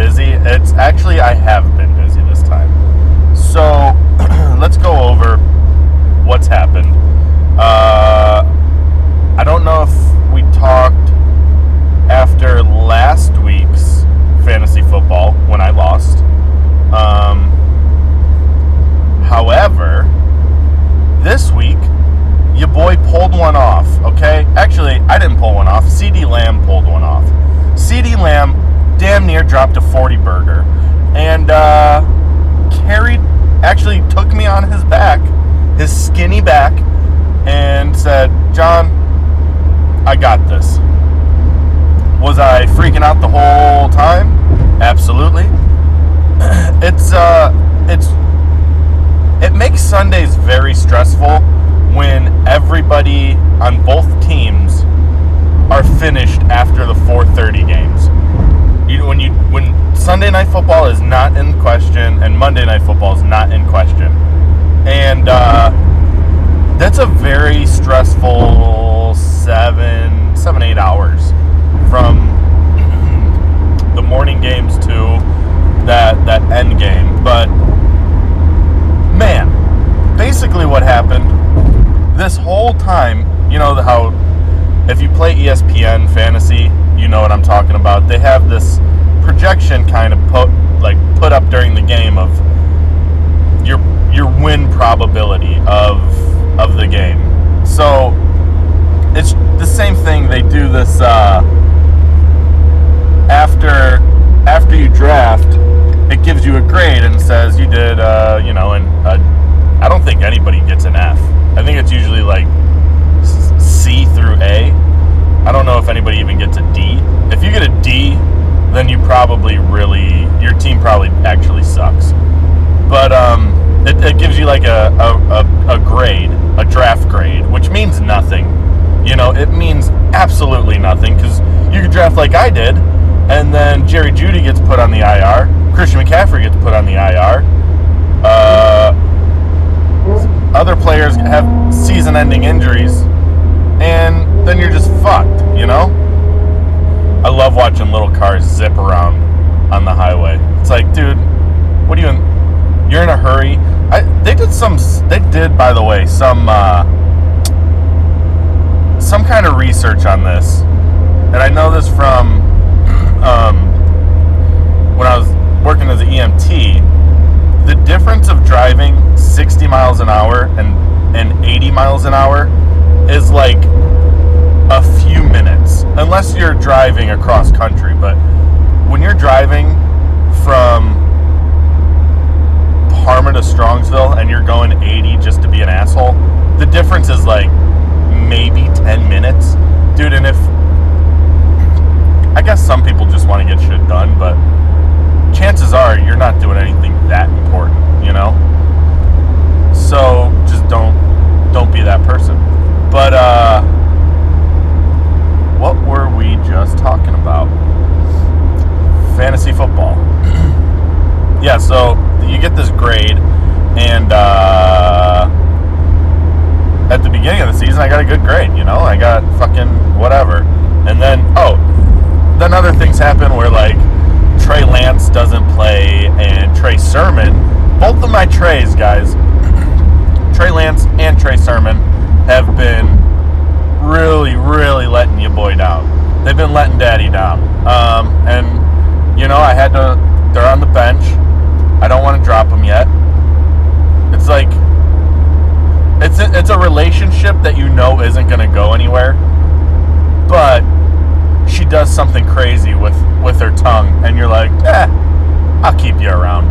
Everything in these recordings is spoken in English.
busy. It's actually I have been busy this time. So let's go over what's happened. Uh, I don't know if we talked after last week's fantasy football when I lost. Um, however, this week your boy pulled one off, okay? Actually, I didn't pull one off. CeeDee Lamb pulled one off. CeeDee Lamb damn near dropped a 40 burger and uh, carried, actually took me on his back, his skinny back, and said, John, I got this. Was I freaking out the whole time? Absolutely. It's, uh, it's, it makes Sundays very stressful when everybody on both teams are finished after the 4:30 games. You, when you when Sunday night football is not in question and Monday night football is not in question, and uh, that's a very stressful seven seven eight hours from the morning games to that that end game. But man, basically what happened this whole time, you know how if you play ESPN fantasy, you know what I'm talking about. They have this projection kind of put like put up during the game of your your win probability of of the game. So it's the same thing. They do this uh, after after you draft. It gives you a grade and says you did, uh, you know, and I don't think anybody gets an F. I think it's usually like C through A. I don't know if anybody even gets a D. If you get a D, then you probably really your team probably actually sucks. But um, it, it gives you like a, a, a, a grade, a draft grade, which means nothing. You know, it means absolutely nothing because you could draft like I did, and then Jerry Jeudy gets put on the IR, Christian McCaffrey gets put on the IR. Uh, other players have season-ending injuries, and then you're just fucked. You know. I love watching little cars zip around on the highway. It's like, dude, what are you in? You're in a hurry. I, they did some. They did, by the way, some uh, some kind of research on this, and I know this from um, when I was working as an EMT. The difference of driving 60 miles an hour and and 80 miles an hour is like a few minutes, unless you're driving across country. But when you're driving from Parma to Strongsville and you're going 80 just to be an asshole, the difference is like maybe 10 minutes. Dude, and if I guess some people just want to get shit done, but chances are you're not doing anything that important, you know? So just don't don't be that person. But uh just talking about? Fantasy football. yeah, so you get this grade, and uh, at the beginning of the season, I got a good grade. You know, I got fucking whatever, and then oh, then other things happen where like Trey Lance doesn't play, and Trey Sermon, both of my Treys, guys, Trey Lance and Trey Sermon have been really, really letting your boy down. They've been letting daddy down. Um, and, you know, I had to, they're on the bench. I don't want to drop them yet. It's like, it's a, it's a relationship that you know isn't going to go anywhere. But she does something crazy with, with her tongue. And you're like, eh, I'll keep you around.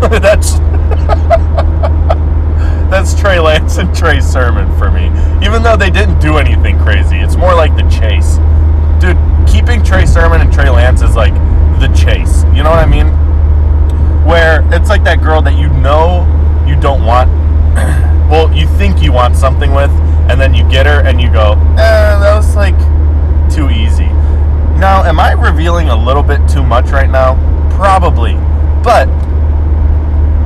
That's. That's Trey Lance and Trey Sermon for me. Even though they didn't do anything crazy, it's more like the chase. Dude, keeping Trey Sermon and Trey Lance is like the chase. You know what I mean? Where it's like that girl that you know you don't want. well, you think you want something with, and then you get her and you go, eh, that was like too easy. Now, am I revealing a little bit too much right now? Probably. But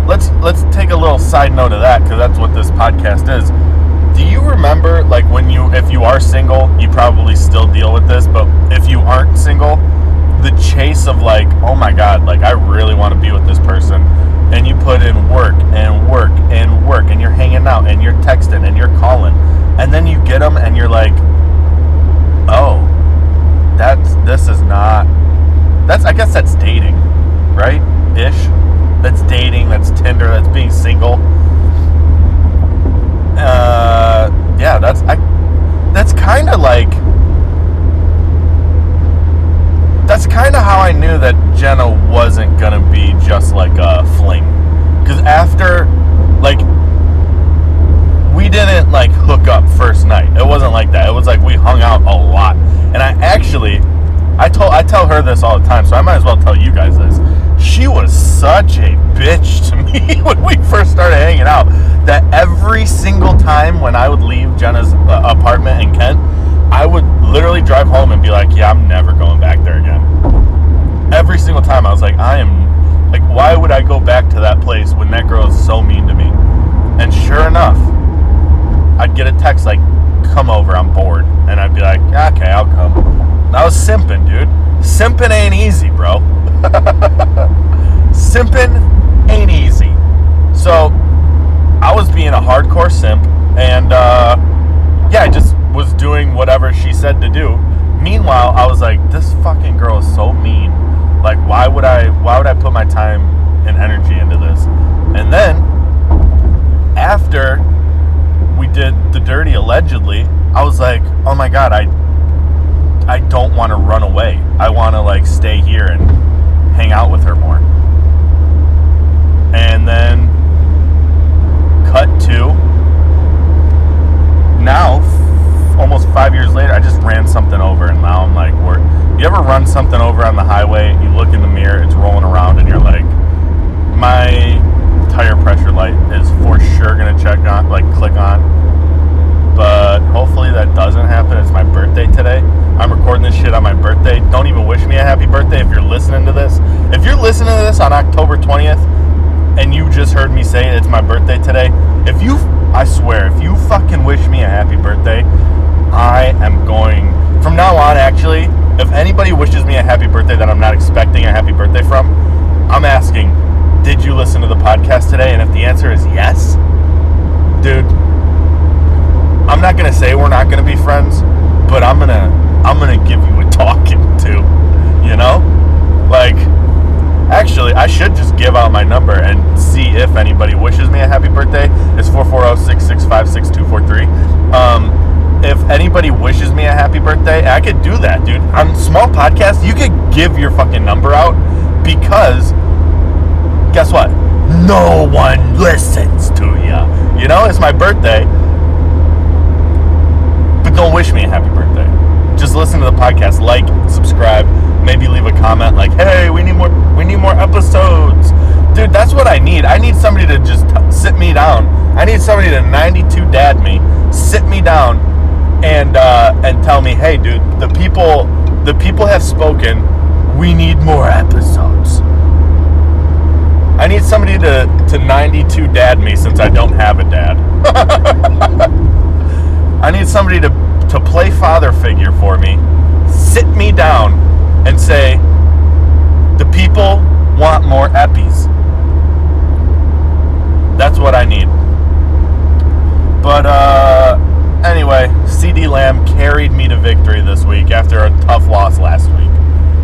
let's let's take a little side note of that because that's what this podcast is. Do you remember like when you if you are single, you probably still deal with this, but if you aren't single, the chase of like, oh my god, like I really want to be with this person and you put in work and work and work and you're hanging out and you're texting and you're calling and then you get them and you're like, "Oh, that's this is not that's I guess that's dating, right? Ish. That's dating, that's Tinder, that's being single. Uh yeah, that's I that's kind of like that's kind of how I knew that Jenna wasn't gonna be just like a fling. Because after, like, we didn't like hook up first night. It wasn't like that. It was like we hung out a lot. And I actually, I told, I tell her this all the time, so I might as well tell you guys this. She was such a bitch to me when we first started hanging out that every single time when I would leave Jenna's uh, apartment in Kent, I would literally drive home and be like, yeah, I'm never going back there again. Every single time I was like, I am like, why would I go back to that place when that girl is so mean to me? And sure enough, I'd get a text like, come over, I'm bored. And I'd be like, okay, I'll come. I was simping, dude. Simping ain't easy, bro. simping ain't easy. So I was being a hardcore simp, and uh, yeah, I just was doing whatever she said to do. Meanwhile, I was like, this fucking girl is so mean. Like, why would I? Why would I put my time and energy into this? And then after we did the dirty allegedly, I was like, oh my god, I I don't want to run away. I want to like stay here and hang out with her more. And then cut to now almost five years later, I just ran something over, and now I'm like, "We're." You ever run something over on the highway? You look in the mirror, it's rolling around, and you're like, "My tire pressure light is for sure gonna check on, like, click on." But hopefully that doesn't happen. It's my birthday today. I'm recording this shit on my birthday. Don't even wish me a happy birthday if you're listening to this. If you're listening to this on October 20th, and you just heard me say it's my birthday today, if you, I swear, if you fucking wish me a happy birthday, I am going from now on. Actually, if anybody wishes me a happy birthday that I'm not expecting a happy birthday from, I'm asking, did you listen to the podcast today? And if the answer is yes, dude, I'm not gonna say we're not gonna be friends, but I'm gonna I'm gonna give you a talking to, you know, like. Actually, I should just give out my number and see if anybody wishes me a happy birthday. It's 440 665 6243. Um, if anybody wishes me a happy birthday, I could do that, dude. On small podcast, you could give your fucking number out because guess what? No one listens to you. You know, it's my birthday. But don't wish me a happy birthday. Just listen to the podcast, like, subscribe, maybe leave a comment like, "Hey, we need more we need more episodes." Dude, that's what I need. I need somebody to just sit me down. I need somebody to 92 dad me, sit me down and uh, and tell me, hey, dude, the people the people have spoken. We need more episodes. I need somebody to to 92 dad me since I don't have a dad. I need somebody to to play father figure for me, sit me down, and say, the people want more eppies. That's what I need. But uh anyway, CeeDee Lamb carried me to victory this week after a tough loss last week.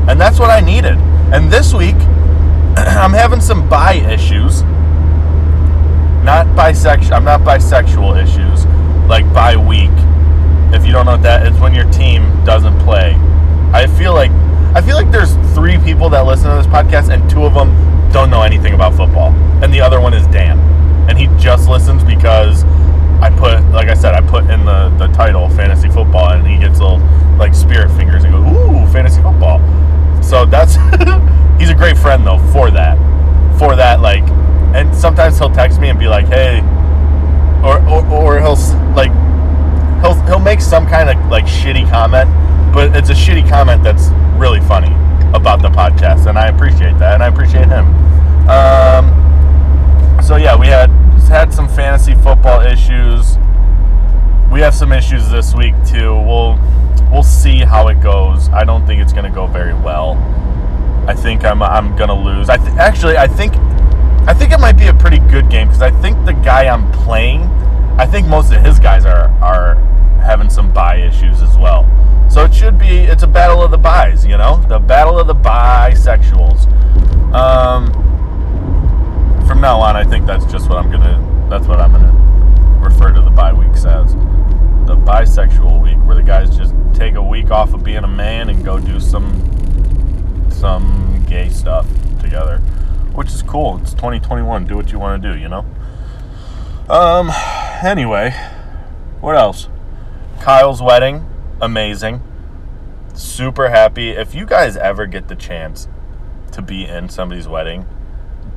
And that's what I needed. And this week, I'm having some bi issues. Not bisexual. I'm not bisexual issues. Like bi week. If you don't know what that is, when your team doesn't play. I feel like I feel like there's three people that listen to this podcast, and two of them don't know anything about football, and the other one is Dan, and he just listens because I put, like I said, I put in the, the title fantasy football, and he gets little like spirit fingers and goes, "Ooh, fantasy football." So that's he's a great friend though for that, for that like, and sometimes he'll text me and be like, "Hey," or or, or he'll like he'll he'll make some kind of like shitty comment, but it's a shitty comment that's really funny about the podcast, and I appreciate that, and I appreciate him. Um, so yeah, we had had some fantasy football issues. We have some issues this week too. We'll we'll see how it goes. I don't think it's going to go very well. I think I'm I'm going to lose. I th- actually I think I think it might be a pretty good game because I think the guy I'm playing, I think most of his guys are are having some buy issues as well. So it should be it's a battle of the buys, you know, the battle of the bisexuals. Um, from now on, I think that's just what I'm gonna. That's what I'm gonna refer to the bi weeks as the bisexual week, where the guys just take a week off of being a man and go do some some gay stuff together, which is cool. It's 2021. Do what you want to do, you know. Um. Anyway, what else? Kyle's wedding, amazing. Super happy. If you guys ever get the chance to be in somebody's wedding,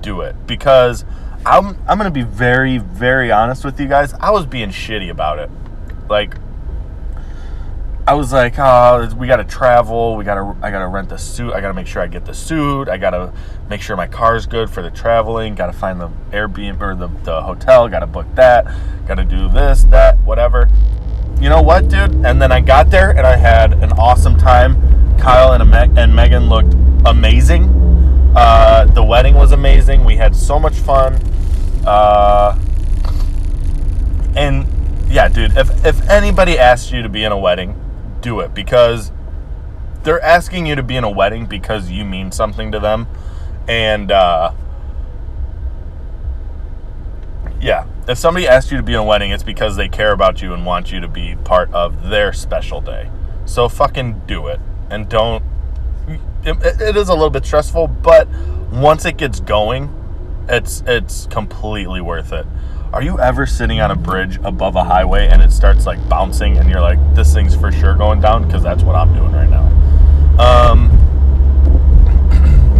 do it because I'm I'm gonna be very very honest with you guys. I was being shitty about it, like. I was like, oh, we got to travel. We got to, I got to rent the suit. I got to make sure I get the suit. I got to make sure my car's good for the traveling. Got to find the Airbnb or the, the hotel. Got to book that. Got to do this, that, whatever. You know what, dude? And then I got there and I had an awesome time. Kyle and, and Megan looked amazing. Uh, the wedding was amazing. We had so much fun. Uh, and yeah, dude, if, if anybody asks you to be in a wedding, do it because they're asking you to be in a wedding because you mean something to them. And uh, yeah, if somebody asks you to be in a wedding, it's because they care about you and want you to be part of their special day. So fucking do it. And don't. It, it is a little bit stressful, but once it gets going, it's it's completely worth it. Are you ever sitting on a bridge above a highway and it starts like bouncing and you're like, this thing's for sure going down? Because that's what I'm doing right now. Um,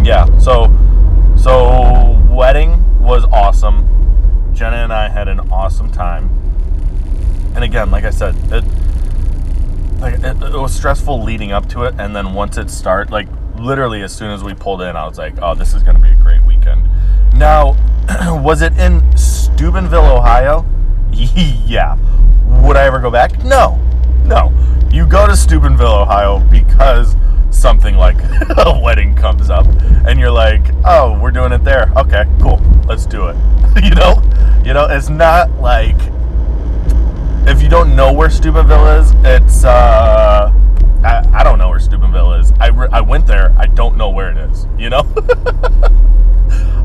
yeah. So so wedding was awesome. Jenna and I had an awesome time. And again, like I said, it like it, it was stressful leading up to it, and then once it started, like literally as soon as we pulled in, I was like, oh, this is going to be a great weekend. Now, was it in Steubenville, Ohio? yeah. Would I ever go back? No. No. You go to Steubenville, Ohio because something like a wedding comes up and you're like, "Oh, we're doing it there. Okay, cool. Let's do it." you know? You know, it's not like if you don't know where Steubenville is, it's uh I, I don't know where Steubenville is. I, re- I went there. I don't know where it is. You know,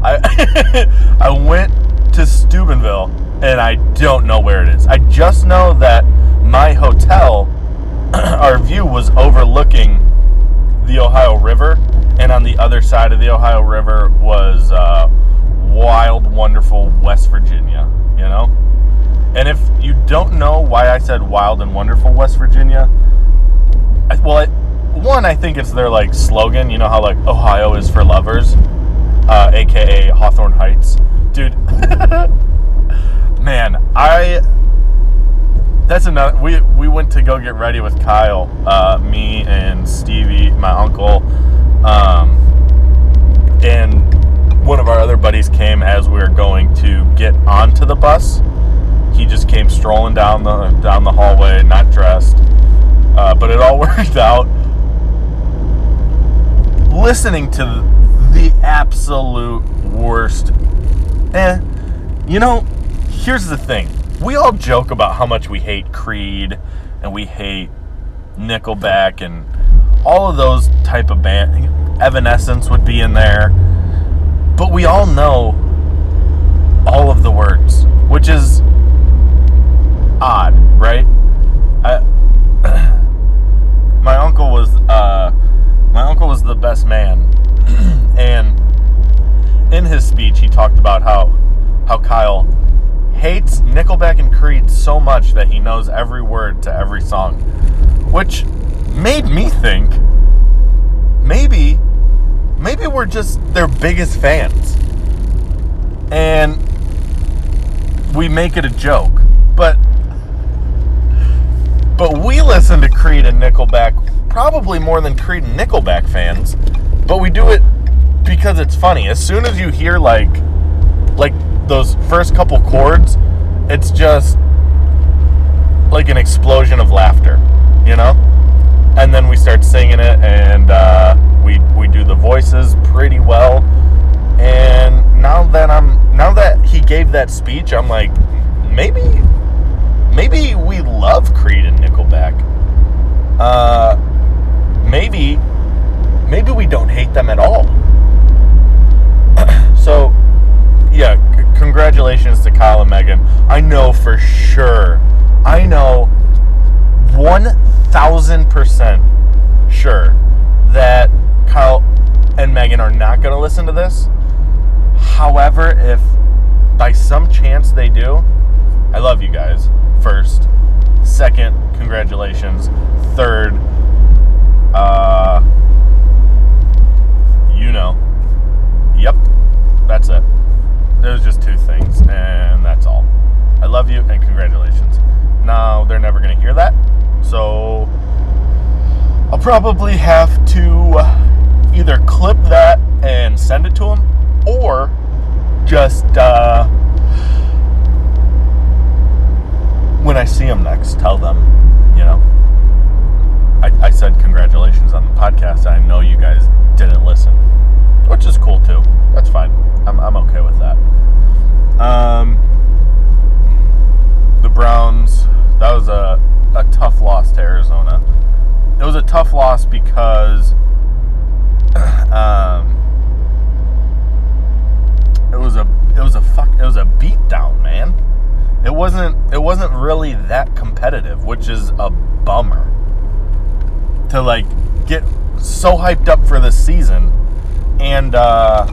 I I went to Steubenville and I don't know where it is. I just know that my hotel, our view was overlooking the Ohio River, and on the other side of the Ohio River was uh, wild, wonderful West Virginia. You know, and if you don't know why I said wild and wonderful West Virginia, I, well, I, one, I think it's their like slogan. You know how like Ohio is for lovers, uh, aka Hawthorne Heights, dude. man, I. That's another. We we went to go get ready with Kyle, uh, me and Stevie, my uncle, um, and one of our other buddies came as we were going to get onto the bus. He just came strolling down the down the hallway, not dressed, uh, but it all worked out. Listening to the absolute worst. Eh, you know, here's the thing. We all joke about how much we hate Creed and we hate Nickelback and all of those type of band. Evanescence would be in there, but we all know all of the words, which is odd, right? I, my uncle was uh, my uncle was the best man, and in his speech he talked about how how Kyle hates Nickelback and Creed so much that he knows every word to every song, which made me think maybe maybe we're just their biggest fans. And we make it a joke. But but we listen to Creed and Nickelback probably more than Creed and Nickelback fans, but we do it because it's funny. As soon as you hear like like those first couple chords, it's just like an explosion of laughter, you know? And then we start singing it and uh, we we do the voices pretty well. And now that I'm now that he gave that speech, I'm like maybe maybe we love Creed and Nickelback. Uh maybe maybe we don't hate them at all. so, yeah, congratulations to Kyle and Megan. I know for sure, I know 1000% sure that Kyle and Megan are not going to listen to this. However, if by some chance they do, I love you guys. First. Second, congratulations. Third, uh, you know. Yep, that's it. There's just two things, and that's all. I love you, and congratulations. Now, they're never going to hear that, so I'll probably have to either clip that and send it to them, or just, uh, when I see them next, tell them, you know, I, I said congratulations on the podcast. I know you guys didn't listen, which is cool too. That's fine. I'm, I'm okay with that. Um, the Browns, that was a, a tough loss to Arizona. It was a tough loss because um, it was a it was a fuck it was a beatdown, man. It wasn't it wasn't really that competitive, which is a bummer to like get so hyped up for this season and uh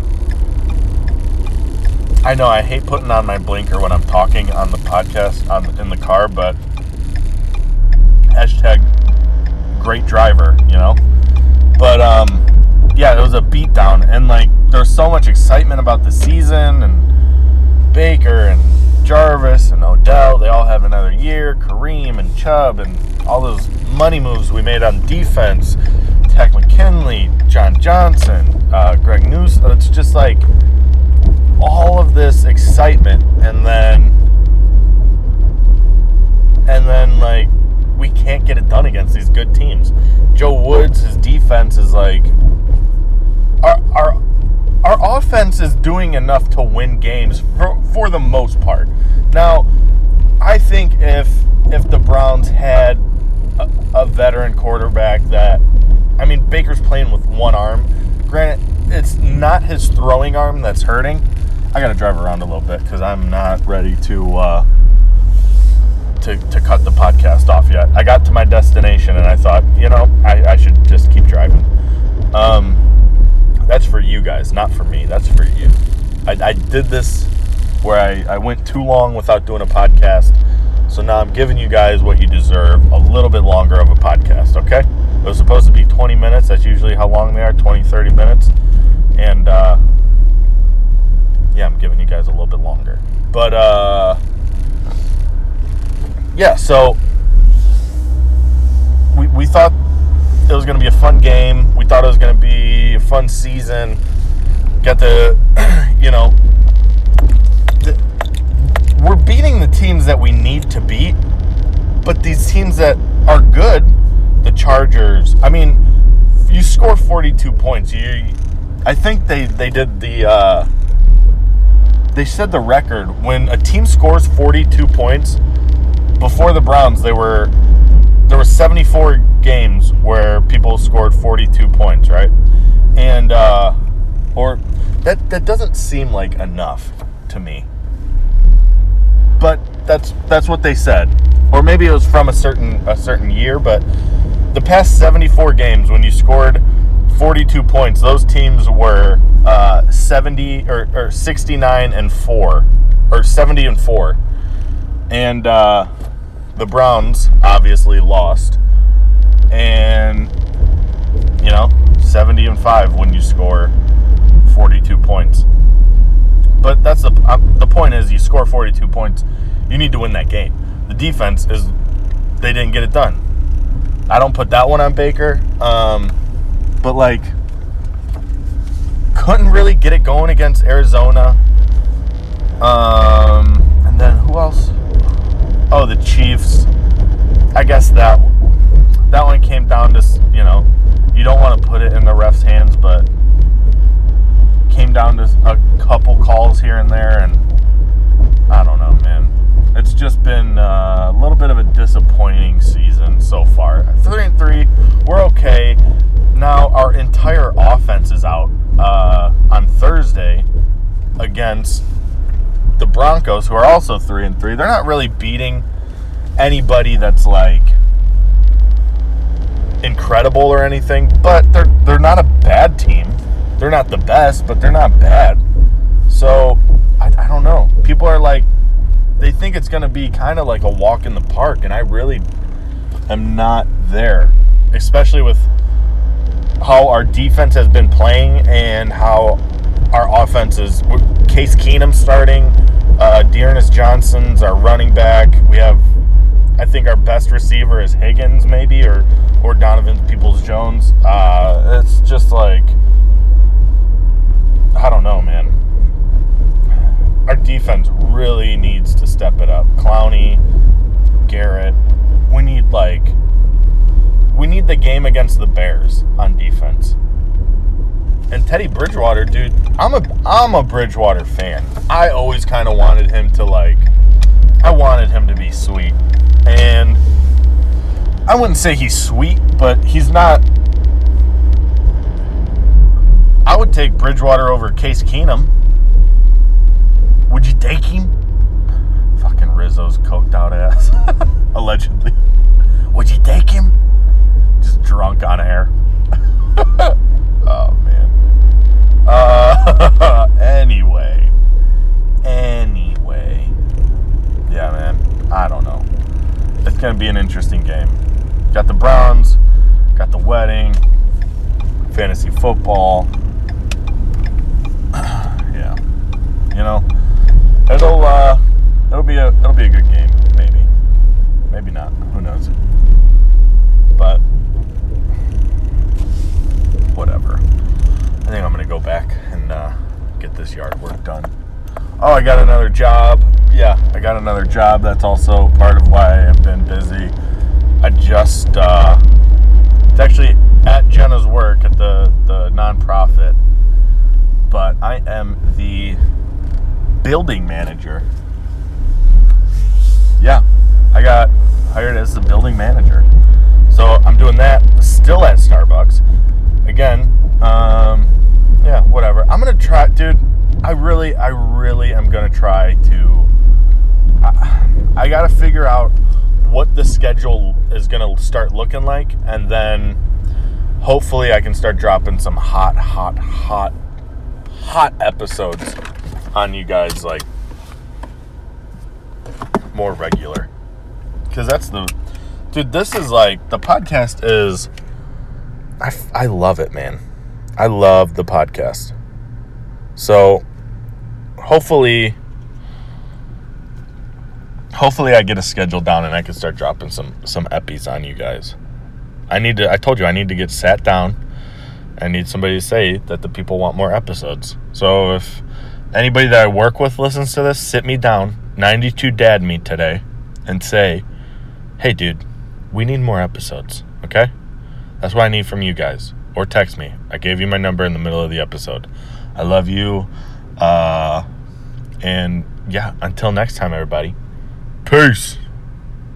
I know I hate putting on my blinker when I'm talking on the podcast on in the car, but hashtag great driver, you know. But um, yeah, it was a beatdown, and like there's so much excitement about the season, and Baker and Jarvis and Odell, they all have another year. Kareem and Chubb and all those money moves we made on defense. Takk McKinley, John Johnson, uh, Greg News. It's just like all of this excitement, and then and then like we can't get it done against these good teams. Joe Woods, his defense is like our our our offense is doing enough to win games for for the most part. Now, I think if if the Browns had a, a veteran quarterback that I mean Baker's playing with one arm. Granted, it's not his throwing arm that's hurting. I got to drive around a little bit because I'm not ready to uh, to, to cut the podcast off yet. I got to my destination and I thought, you know, I, I should just keep driving. Um, that's for you guys, not for me. That's for you. I, I did this where I, I went too long without doing a podcast. So now I'm giving you guys what you deserve a little bit longer of a podcast, okay? Was supposed to be 20 minutes. That's usually how long they are 20, 30 minutes. And, uh, yeah, I'm giving you guys a little bit longer. But, uh, yeah, so we, we thought it was going to be a fun game. We thought it was going to be a fun season. Got the, you know, the, we're beating the teams that we need to beat, but these teams that are good, Chargers. I mean, you score 42 points. You, I think they they did the. Uh, they said the record when a team scores 42 points before the Browns. They were there were 74 games where people scored 42 points, right? And uh, or that that doesn't seem like enough to me. But that's that's what they said. Or maybe it was from a certain a certain year, but the past 74 games when you scored 42 points, those teams were uh, 70 or, or 69 and 4 or 70 and 4. And uh, the Browns obviously lost. And you know, 70 and 5 when you score 42 points. But that's the the point is you score 42 points, you need to win that game. The defense is they didn't get it done. I don't put that one on Baker. Um, but like, couldn't really get it going against Arizona. Um, and then who else? Oh, the Chiefs. I guess that that one came down to you know you don't want to put it in the ref's hands, but came down to a couple calls here and there, and It's just been uh, a little bit of a disappointing season so far. Three and three, we're okay. Now our entire offense is out uh, on Thursday against the Broncos, who are also three and three. They're not really beating anybody that's like incredible or anything, but they're they're not a bad team. They're not the best, but they're not bad. So I, I don't know. People are like they think it's going to be kind of like a walk in the park, and I really am not there, especially with how our defense has been playing and how our offense is. Case Keenum starting, uh, D'Ernest Johnson's our running back. We have, I think, our best receiver is Higgins, maybe, or or Donovan Peoples Jones. Uh, it's just like, I don't know, man. Our defense really needs to step it up. Clowney, Garrett, we need like, we need the game against the Bears on defense. And Teddy Bridgewater, dude, I'm a I'm a Bridgewater fan. I always kind of wanted him to like, I wanted him to be sweet, and I wouldn't say he's sweet, but he's not. I would take Bridgewater over Case Keenum. Would you take him? Fucking Rizzo's coked out ass. Allegedly. Would you take him? Just drunk on air. oh, man. Uh, anyway. Anyway. Yeah, man. I don't know. It's going to be an interesting game. Got the Browns, got the wedding, fantasy football. yeah, you know, it'll uh, it'll be a it'll be a good game. Maybe, maybe not. Who knows? But whatever. I think I'm gonna go back and uh, get this yard work done. Oh, I got another job. Yeah, I got another job. That's also part of why I've been busy. I just uh, it's actually at Jenna's work at the the nonprofit, but I am the building manager. Yeah, I got hired as the building manager, so I'm doing that still at Starbucks. Again, um, yeah, whatever. I'm gonna try, dude. I really, I really am gonna try to. I, I gotta figure out what the schedule is going to start looking like, and then hopefully I can start dropping some hot, hot, hot, hot episodes on you guys like more regular. Because that's the dude. This is like the podcast is. I I love it, man. I love the podcast. So hopefully hopefully I get a schedule down and I can start dropping some some epis on you guys. I need to I told you I need to get sat down. I need somebody to say that the people want more episodes. So if anybody that I work with listens to this, sit me down, 92 dad me today and say, "Hey dude, we need more episodes." Okay? That's what I need from you guys. Or text me. I gave you my number in the middle of the episode. I love you. Uh and yeah, until next time everybody. Peace.